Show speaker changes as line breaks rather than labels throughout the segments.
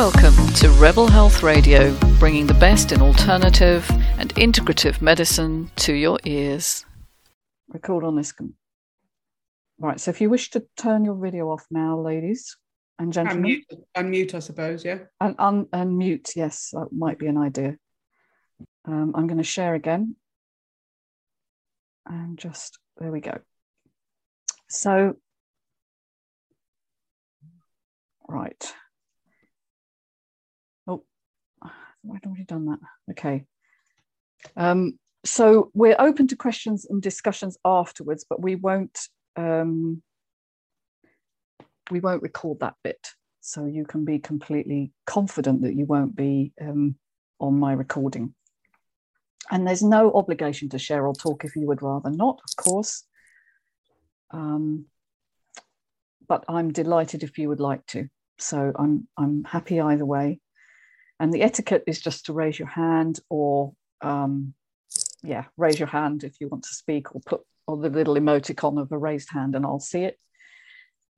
Welcome to Rebel Health Radio, bringing the best in alternative and integrative medicine to your ears. Record on this. Right, so if you wish to turn your video off now, ladies and gentlemen.
Unmute, unmute I suppose, yeah.
And un- unmute, yes, that might be an idea. Um, I'm going to share again. And just, there we go. So, right. I'd already done that. Okay. Um, so we're open to questions and discussions afterwards, but we won't um, we won't record that bit. So you can be completely confident that you won't be um, on my recording. And there's no obligation to share or talk if you would rather not, of course. Um, but I'm delighted if you would like to. So I'm I'm happy either way. And the etiquette is just to raise your hand or, um, yeah, raise your hand if you want to speak or put or the little emoticon of a raised hand and I'll see it.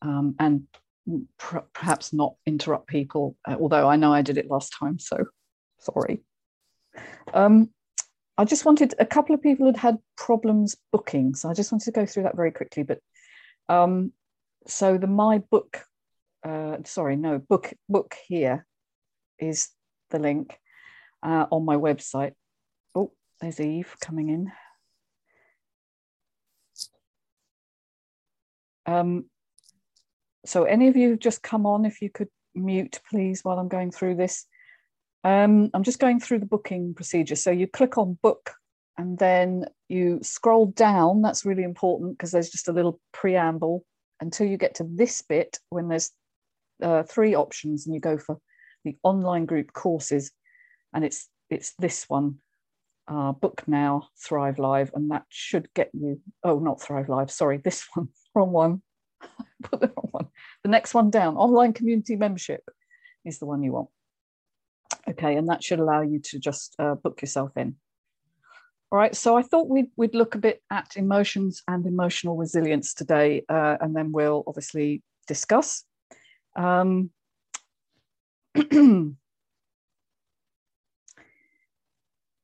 Um, and pr- perhaps not interrupt people, uh, although I know I did it last time, so sorry. Um, I just wanted a couple of people had had problems booking, so I just wanted to go through that very quickly. But um, so the my book, uh, sorry, no book book here is the link uh, on my website. Oh, there's Eve coming in. Um, so any of you have just come on if you could mute please while I'm going through this. Um, I'm just going through the booking procedure. So you click on book and then you scroll down. That's really important because there's just a little preamble until you get to this bit when there's uh, three options and you go for the online group courses, and it's it's this one, uh, Book Now, Thrive Live, and that should get you. Oh, not Thrive Live. Sorry, this one, wrong one. Put the wrong one. The next one down, online community membership, is the one you want. Okay, and that should allow you to just uh, book yourself in. All right, so I thought we'd, we'd look a bit at emotions and emotional resilience today, uh, and then we'll obviously discuss. Um,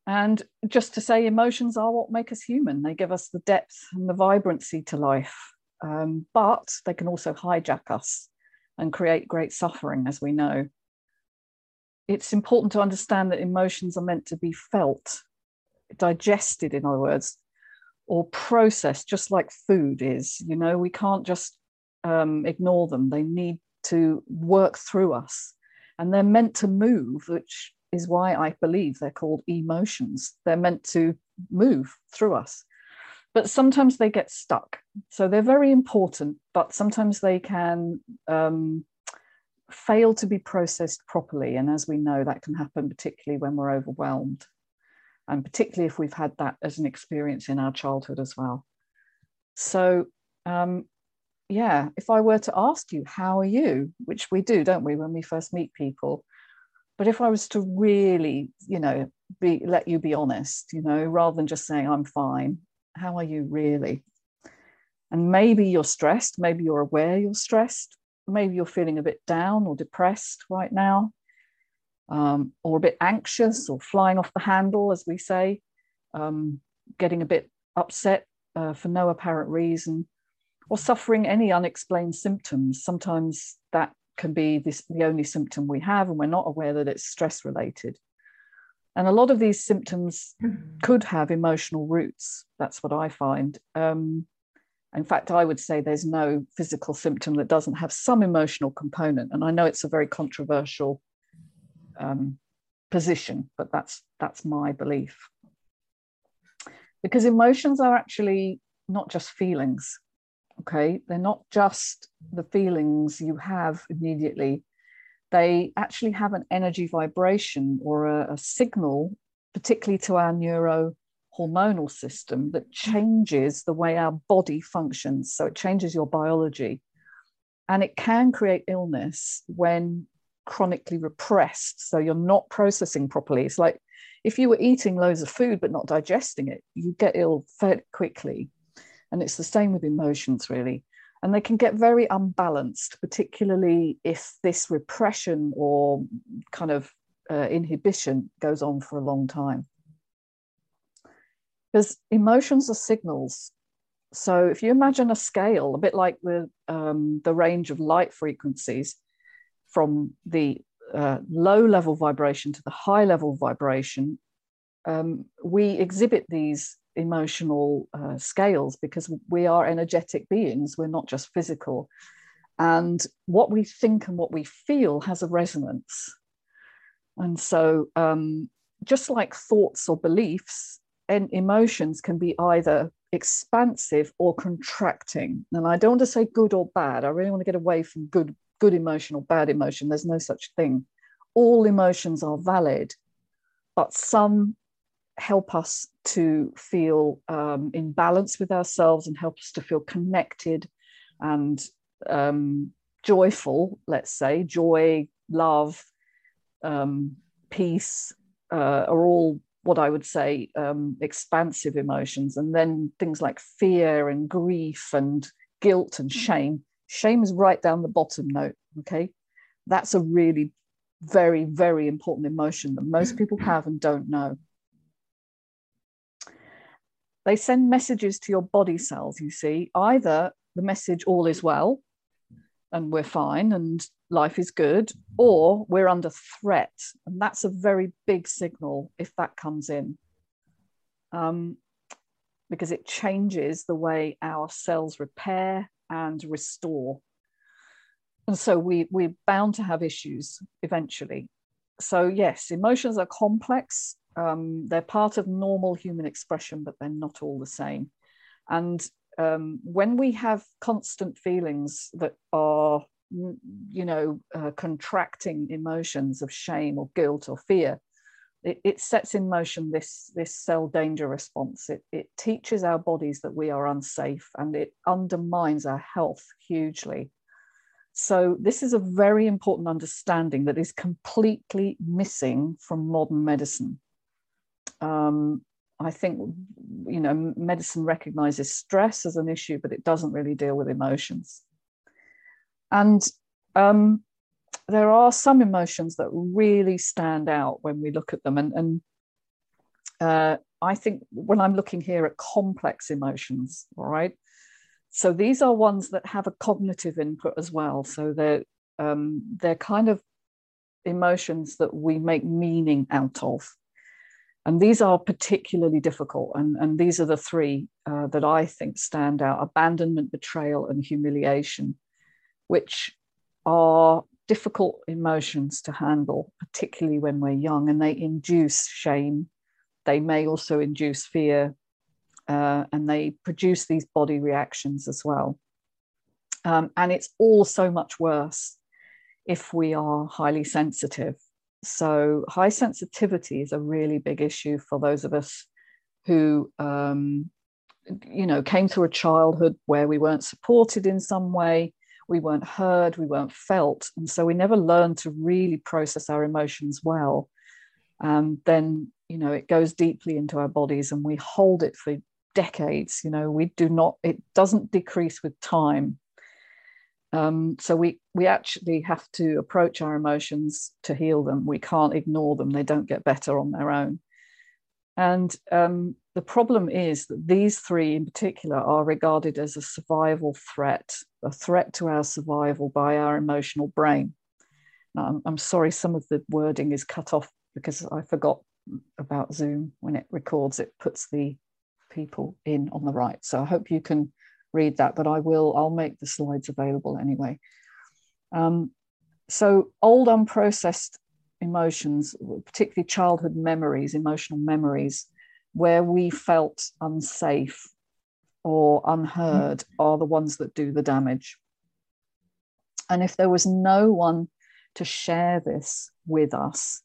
and just to say, emotions are what make us human. They give us the depth and the vibrancy to life, um, but they can also hijack us and create great suffering, as we know. It's important to understand that emotions are meant to be felt, digested, in other words, or processed, just like food is. You know, we can't just um, ignore them, they need to work through us and they're meant to move, which is why I believe they're called emotions. They're meant to move through us. But sometimes they get stuck. So they're very important, but sometimes they can um, fail to be processed properly. And as we know, that can happen particularly when we're overwhelmed, and particularly if we've had that as an experience in our childhood as well. So um, yeah, if I were to ask you, how are you? Which we do, don't we, when we first meet people. But if I was to really, you know, be let you be honest, you know, rather than just saying I'm fine, how are you really? And maybe you're stressed, maybe you're aware you're stressed, maybe you're feeling a bit down or depressed right now, um, or a bit anxious or flying off the handle, as we say, um, getting a bit upset uh, for no apparent reason or suffering any unexplained symptoms. Sometimes that can be this, the only symptom we have, and we're not aware that it's stress related. And a lot of these symptoms mm-hmm. could have emotional roots. That's what I find. Um, in fact, I would say there's no physical symptom that doesn't have some emotional component. And I know it's a very controversial um, position, but that's that's my belief. Because emotions are actually not just feelings okay? They're not just the feelings you have immediately. They actually have an energy vibration or a, a signal particularly to our neurohormonal system that changes the way our body functions. So it changes your biology. And it can create illness when chronically repressed. So you're not processing properly. It's like if you were eating loads of food but not digesting it you get ill fairly quickly and it's the same with emotions, really. And they can get very unbalanced, particularly if this repression or kind of uh, inhibition goes on for a long time. Because emotions are signals. So if you imagine a scale, a bit like the, um, the range of light frequencies from the uh, low level vibration to the high level vibration, um, we exhibit these emotional uh, scales because we are energetic beings, we're not just physical. And what we think and what we feel has a resonance. And so, um, just like thoughts or beliefs, and emotions can be either expansive or contracting. And I don't want to say good or bad. I really want to get away from good, good emotion or bad emotion. There's no such thing. All emotions are valid, but some help us to feel um, in balance with ourselves and help us to feel connected and um, joyful, let's say, joy, love, um, peace uh, are all what I would say um, expansive emotions. And then things like fear and grief and guilt and shame. Shame is right down the bottom note. Okay. That's a really very, very important emotion that most people have and don't know. They send messages to your body cells, you see, either the message all is well and we're fine and life is good, or we're under threat. And that's a very big signal if that comes in. Um, because it changes the way our cells repair and restore. And so we, we're bound to have issues eventually. So, yes, emotions are complex um, they're part of normal human expression, but they're not all the same. And um, when we have constant feelings that are, you know, uh, contracting emotions of shame or guilt or fear, it, it, sets in motion this, this cell danger response. It, it teaches our bodies that we are unsafe and it undermines our health hugely. So, this is a very important understanding that is completely missing from modern medicine um, I think you know medicine recognizes stress as an issue, but it doesn't really deal with emotions. And um, there are some emotions that really stand out when we look at them, and, and uh, I think when I'm looking here at complex emotions, all right. So these are ones that have a cognitive input as well. So they're um, they're kind of emotions that we make meaning out of. And these are particularly difficult. And, and these are the three uh, that I think stand out abandonment, betrayal, and humiliation, which are difficult emotions to handle, particularly when we're young, and they induce shame. They may also induce fear, uh, and they produce these body reactions as well. Um, and it's all so much worse if we are highly sensitive so, high sensitivity is a really big issue for those of us who, um, you know, came through a childhood where we weren't supported in some way, we weren't heard, we weren't felt. And so we never learned to really process our emotions well. And then, you know, it goes deeply into our bodies and we hold it for decades. You know, we do not, it doesn't decrease with time. Um, so we we actually have to approach our emotions to heal them. We can't ignore them; they don't get better on their own. And um, the problem is that these three, in particular, are regarded as a survival threat, a threat to our survival by our emotional brain. Now, I'm, I'm sorry, some of the wording is cut off because I forgot about Zoom when it records. It puts the people in on the right. So I hope you can read that, but I will, I'll make the slides available anyway. Um, so old unprocessed emotions, particularly childhood memories, emotional memories, where we felt unsafe or unheard are the ones that do the damage. And if there was no one to share this with us,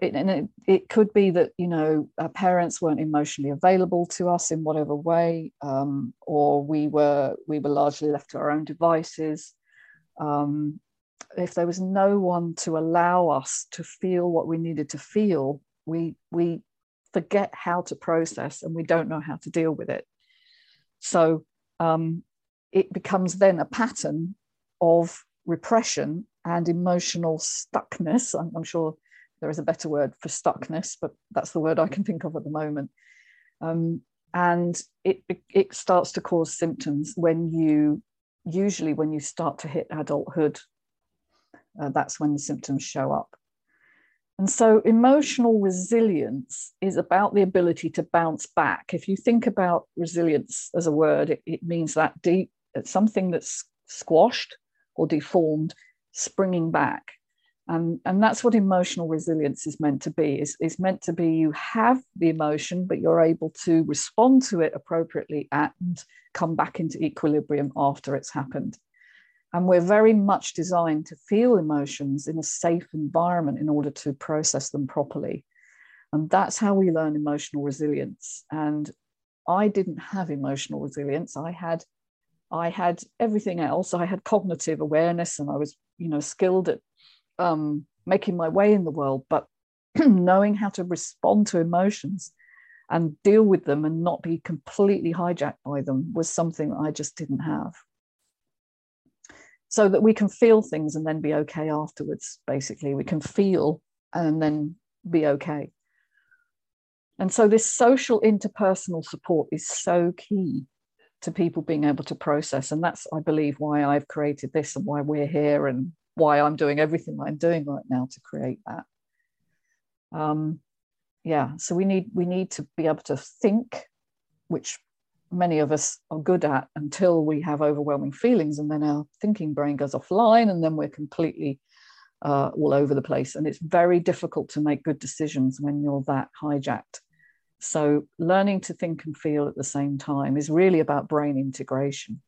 it, and it, it could be that you know our parents weren't emotionally available to us in whatever way um, or we were we were largely left to our own devices um, if there was no one to allow us to feel what we needed to feel we we forget how to process and we don't know how to deal with it so um, it becomes then a pattern of repression and emotional stuckness. I'm, I'm, sure there is a better word for stuckness, but that's the word I can think of at the moment. Um, and it it starts to cause symptoms when you usually when you start to hit adulthood. Uh, that's when the symptoms show up. And so, emotional resilience is about the ability to bounce back. If you think about resilience as a word, it, it means that deep, something that's squashed or deformed springing back and and that's what emotional resilience is meant to be. Is, is meant to be you have the emotion but you're able to respond to it appropriately and come back into equilibrium after it's happened. And we're very much designed to feel emotions in a safe environment in order to process them properly. And that's how we learn emotional resilience. And i didn't have emotional resilience. I had I had everything else. I had cognitive awareness and I was, you know, skilled at um, making my way in the world, but knowing how to respond to emotions and deal with them and not be completely hijacked by them was something I just didn't have. So that we can feel things and then be okay afterwards, basically. We can feel and then be okay. And so, this social interpersonal support is so key to people being able to process. And that's, I believe, why I've created this and why we're here and why I'm doing everything I'm doing right now to create that. Um, yeah, so we need we need to be able to think, which many of us are good at until we have overwhelming feelings, and then our thinking brain goes offline, and then we're completely uh, all over the place. And it's very difficult to make good decisions when you're that hijacked so, learning to think and feel at the same time is really about brain integration.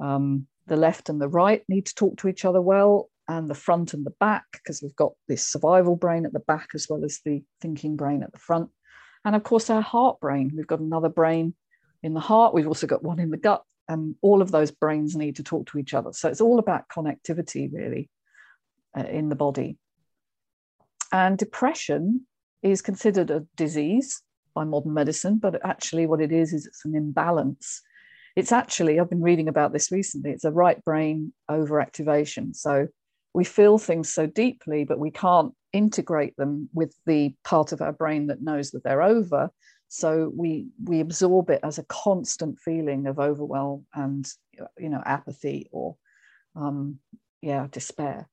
Um, the left and the right need to talk to each other well, and the front and the back, because we've got this survival brain at the back as well as the thinking brain at the front. And of course, our heart brain. We've got another brain in the heart, we've also got one in the gut, and all of those brains need to talk to each other. So, it's all about connectivity, really, uh, in the body. And depression is considered a disease by modern medicine, but actually, what it is is it's an imbalance. It's actually, I've been reading about this recently, it's a right brain overactivation. So we feel things so deeply, but we can't integrate them with the part of our brain that knows that they're over. So we we absorb it as a constant feeling of overwhelm and you know apathy or um, yeah despair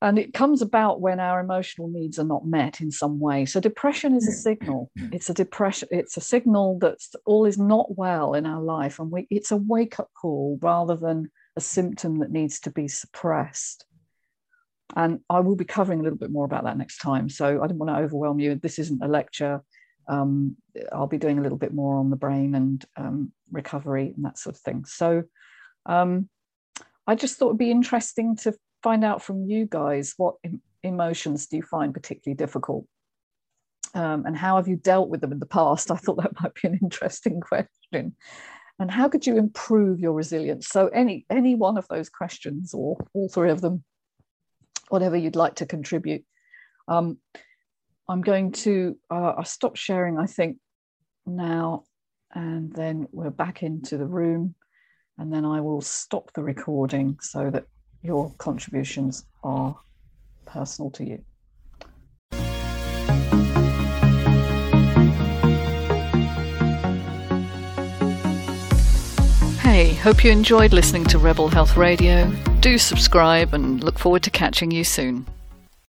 and it comes about when our emotional needs are not met in some way. So depression is a signal. It's a depression it's a signal that all is not well in our life and we, it's a wake up call rather than a symptom that needs to be suppressed. And i will be covering a little bit more about that next time so i don't want to overwhelm you. This isn't a lecture. Um, i'll be doing a little bit more on the brain and um, recovery and that sort of thing. So um, I just thought it'd be interesting to find out from you guys what emotions do you find particularly difficult? Um, and how have you dealt with them in the past? I thought that might be an interesting question. And how could you improve your resilience? So any any one of those questions or all three of them whatever you'd like to contribute. Um, i'm going to uh, i'll stop sharing i think now and then we're back into the room and then i will stop the recording so that your contributions are personal to you. Hey, hope you enjoyed listening to Rebel Health Radio. Do subscribe and look forward to catching you soon.